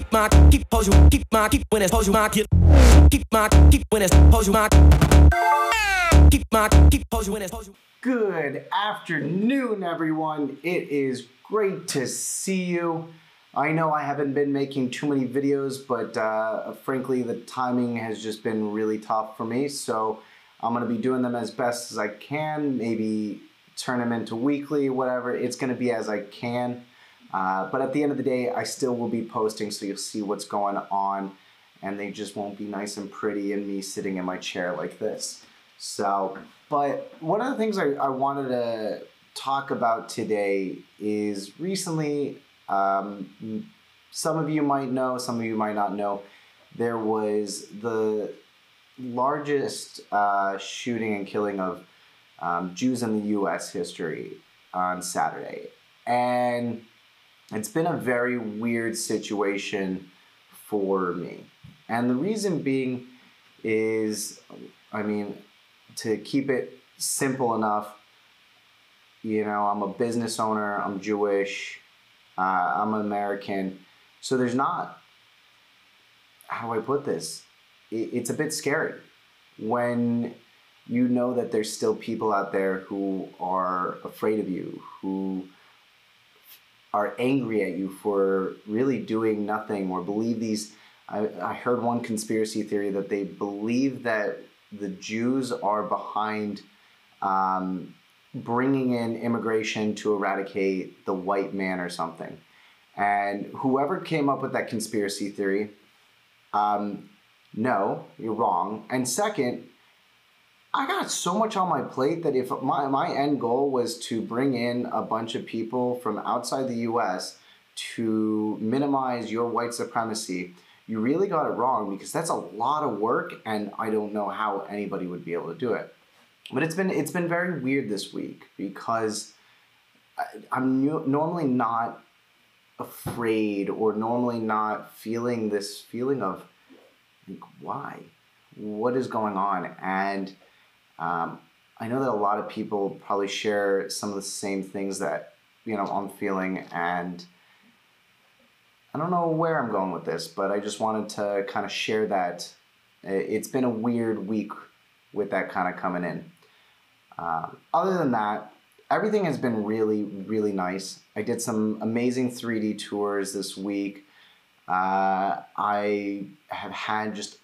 keep my, keep pose you, keep my, keep when it's pose you my, keep, keep my, keep when it's pose you my, keep my, keep pose you when it's pose you. Good afternoon, everyone. It is great to see you. I know I haven't been making too many videos, but uh, frankly, the timing has just been really tough for me. So I'm going to be doing them as best as I can, maybe turn them into weekly, whatever. It's going to be as I can. Uh, but at the end of the day, I still will be posting, so you'll see what's going on, and they just won't be nice and pretty and me sitting in my chair like this. So, but one of the things I, I wanted to talk about today is recently, um, some of you might know, some of you might not know, there was the largest uh, shooting and killing of um, Jews in the US history on Saturday. And it's been a very weird situation for me. And the reason being is, I mean, to keep it simple enough, you know, I'm a business owner, I'm Jewish, uh, I'm American. So there's not, how do I put this? It, it's a bit scary when you know that there's still people out there who are afraid of you, who are angry at you for really doing nothing or believe these. I, I heard one conspiracy theory that they believe that the Jews are behind um, bringing in immigration to eradicate the white man or something. And whoever came up with that conspiracy theory, um, no, you're wrong. And second, I got so much on my plate that if my, my end goal was to bring in a bunch of people from outside the US to minimize your white supremacy, you really got it wrong because that's a lot of work and I don't know how anybody would be able to do it. But it's been it's been very weird this week because I, am normally not afraid or normally not feeling this feeling of like, why? What is going on? And um, I know that a lot of people probably share some of the same things that you know I'm feeling, and I don't know where I'm going with this, but I just wanted to kind of share that. It's been a weird week with that kind of coming in. Uh, other than that, everything has been really, really nice. I did some amazing 3D tours this week. Uh, I have had just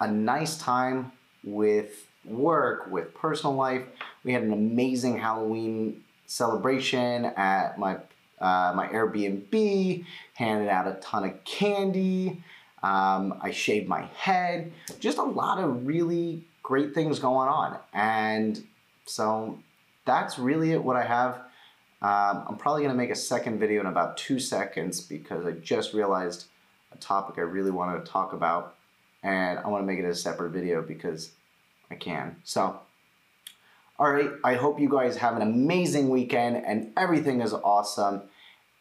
a nice time with work, with personal life. We had an amazing Halloween celebration at my uh, my Airbnb. Handed out a ton of candy. Um, I shaved my head. Just a lot of really great things going on, and so that's really it. What I have. Um, I'm probably gonna make a second video in about two seconds because I just realized a topic I really wanted to talk about, and I want to make it a separate video because I can. So, all right, I hope you guys have an amazing weekend and everything is awesome.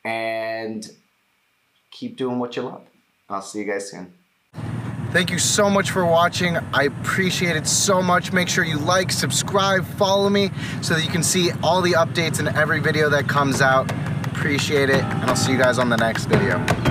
And keep doing what you love. I'll see you guys soon. Thank you so much for watching. I appreciate it so much. Make sure you like, subscribe, follow me so that you can see all the updates in every video that comes out. Appreciate it, and I'll see you guys on the next video.